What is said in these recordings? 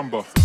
number.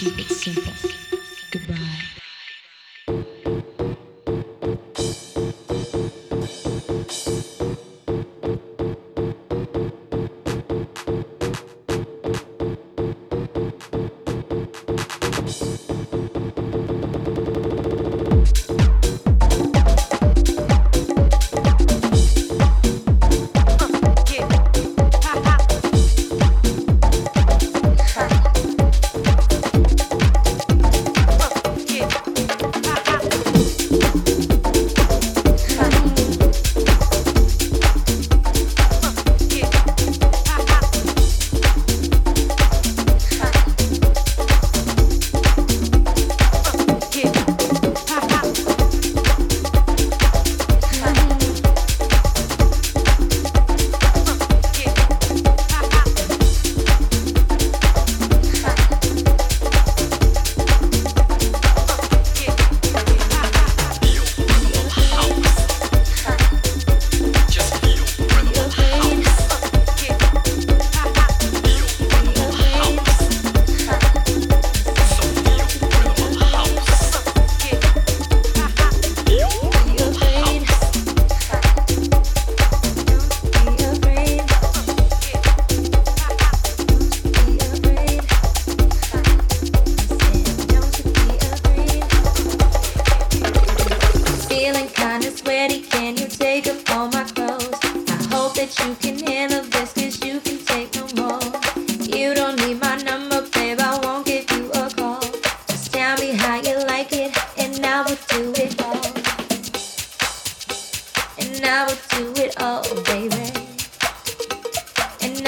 Keep it simple. Goodbye.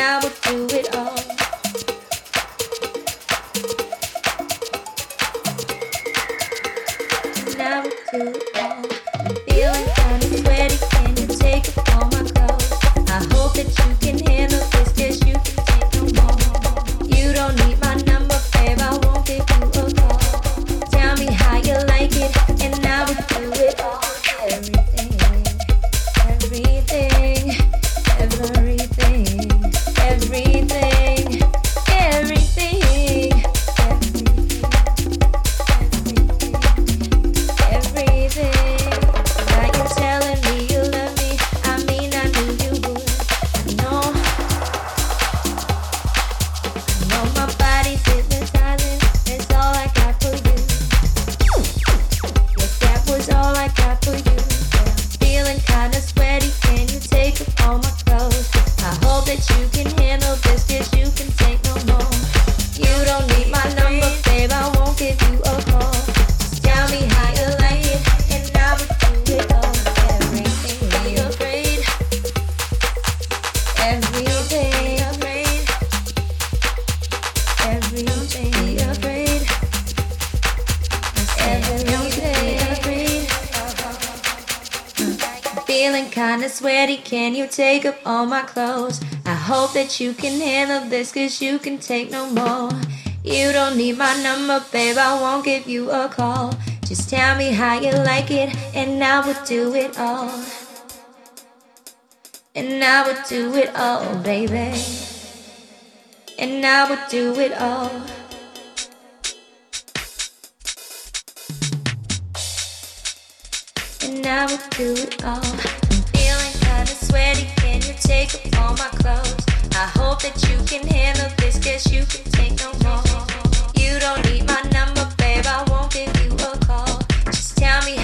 now with you. Take up all my clothes. I hope that you can handle this, cause you can take no more. You don't need my number, babe, I won't give you a call. Just tell me how you like it, and I will do it all. And I will do it all, baby. And I will do it all. And I would do it all sweaty, can you take off all my clothes? I hope that you can handle this, you can take no more. You don't need my number, babe, I won't give you a call. Just tell me